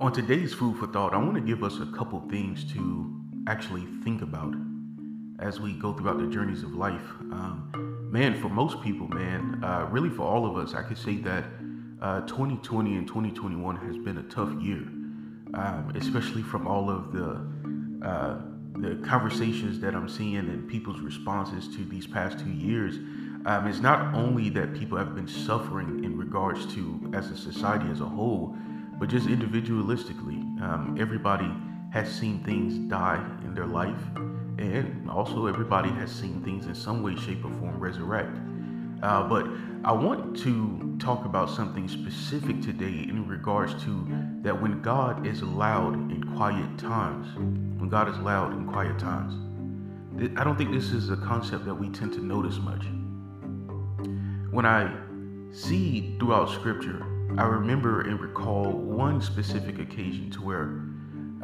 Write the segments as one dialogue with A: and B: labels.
A: On today's food for thought, I want to give us a couple things to actually think about as we go throughout the journeys of life. Um, man, for most people, man, uh, really for all of us, I could say that uh, 2020 and 2021 has been a tough year, um, especially from all of the uh, the conversations that I'm seeing and people's responses to these past two years. Um, it's not only that people have been suffering in regards to as a society as a whole, but just individualistically, um, everybody has seen things die in their life, and also everybody has seen things in some way, shape, or form resurrect. Uh, but I want to talk about something specific today in regards to that when God is loud in quiet times, when God is loud in quiet times. I don't think this is a concept that we tend to notice much. When I see throughout Scripture I remember and recall one specific occasion to where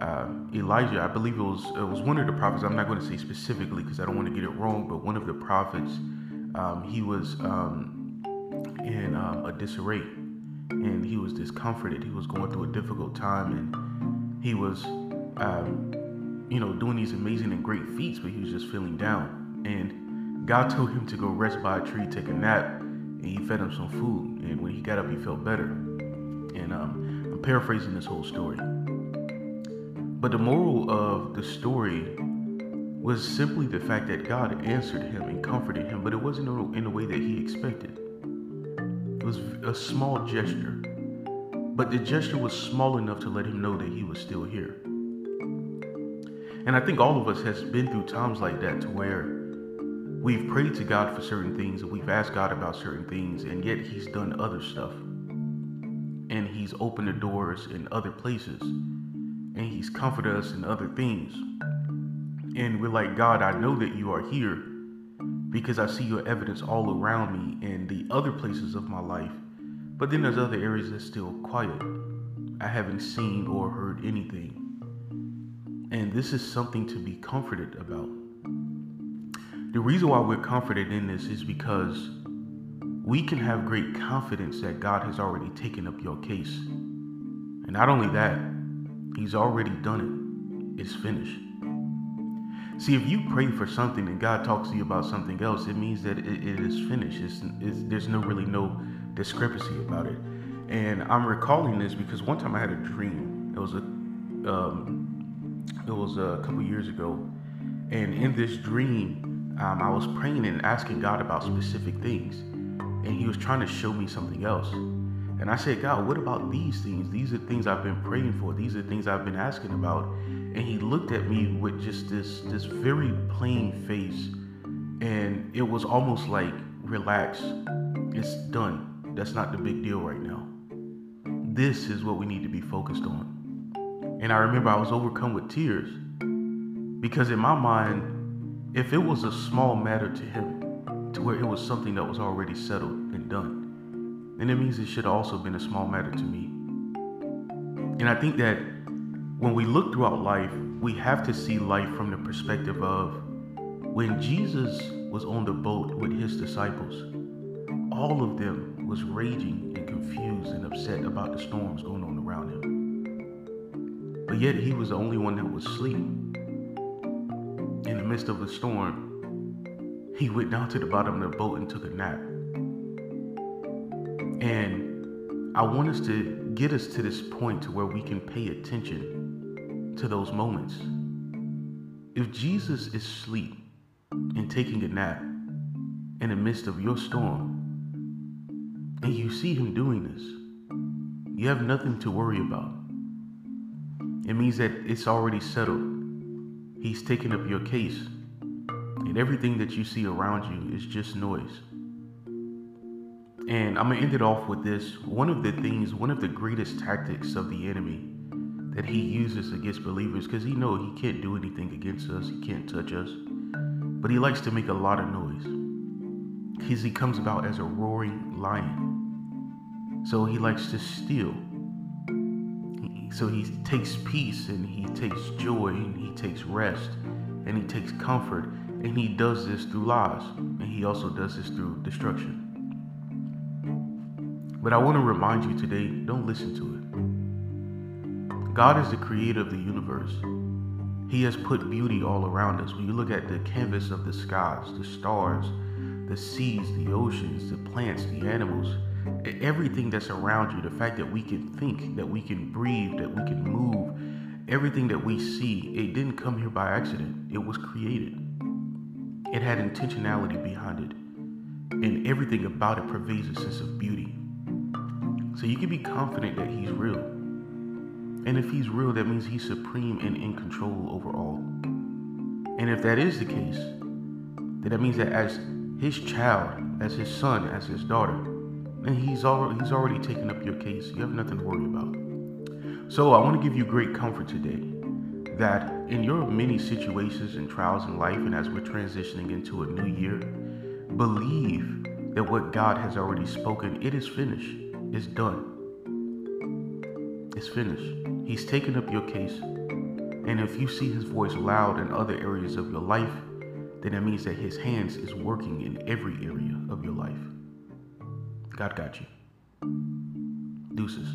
A: uh, Elijah, I believe it was it was one of the prophets. I'm not going to say specifically because I don't want to get it wrong, but one of the prophets, um, he was um, in um, a disarray, and he was discomforted. He was going through a difficult time, and he was, um, you know, doing these amazing and great feats, but he was just feeling down. And God told him to go rest by a tree, take a nap, he fed him some food. And when he got up, he felt better. And um, I'm paraphrasing this whole story. But the moral of the story was simply the fact that God answered him and comforted him, but it wasn't in a way that he expected. It was a small gesture, but the gesture was small enough to let him know that he was still here. And I think all of us has been through times like that to where We've prayed to God for certain things and we've asked God about certain things, and yet He's done other stuff. And He's opened the doors in other places, and He's comforted us in other things. And we're like, God, I know that you are here because I see your evidence all around me in the other places of my life. But then there's other areas that's still quiet. I haven't seen or heard anything. And this is something to be comforted about. The reason why we're comforted in this is because we can have great confidence that God has already taken up your case. And not only that, He's already done it. It's finished. See, if you pray for something and God talks to you about something else, it means that it, it is finished. It's, it's, there's no really no discrepancy about it. And I'm recalling this because one time I had a dream. It was a um, it was a couple years ago, and in this dream, um, I was praying and asking God about specific things, and He was trying to show me something else. And I said, God, what about these things? These are things I've been praying for. These are things I've been asking about. And He looked at me with just this this very plain face, and it was almost like, relax, it's done. That's not the big deal right now. This is what we need to be focused on. And I remember I was overcome with tears because in my mind, if it was a small matter to him, to where it was something that was already settled and done, then it means it should also been a small matter to me. And I think that when we look throughout life, we have to see life from the perspective of when Jesus was on the boat with his disciples, all of them was raging and confused and upset about the storms going on around him. But yet he was the only one that was asleep in the midst of a storm, he went down to the bottom of the boat and took a nap. And I want us to get us to this point to where we can pay attention to those moments. If Jesus is asleep and taking a nap in the midst of your storm, and you see him doing this, you have nothing to worry about. It means that it's already settled. He's taken up your case, and everything that you see around you is just noise. And I'm gonna end it off with this. One of the things, one of the greatest tactics of the enemy that he uses against believers, because he know he can't do anything against us, he can't touch us, but he likes to make a lot of noise. Because he comes about as a roaring lion. So he likes to steal, so he takes peace and he takes joy and he takes rest and he takes comfort and he does this through lies and he also does this through destruction. But I want to remind you today don't listen to it. God is the creator of the universe. He has put beauty all around us. When you look at the canvas of the skies, the stars, the seas, the oceans, the plants, the animals, everything that's around you, the fact that we can think, that we can breathe, that we can move, everything that we see, it didn't come here by accident. It was created. It had intentionality behind it. And everything about it pervades a sense of beauty. So you can be confident that he's real. And if he's real, that means he's supreme and in control over all. And if that is the case, then that means that as his child, as his son, as his daughter, and he's already he's already taken up your case. You have nothing to worry about. So I want to give you great comfort today that in your many situations and trials in life, and as we're transitioning into a new year, believe that what God has already spoken, it is finished. It's done. It's finished. He's taken up your case. And if you see his voice loud in other areas of your life, then that means that his hands is working in every area of your life. God got you. Deuces.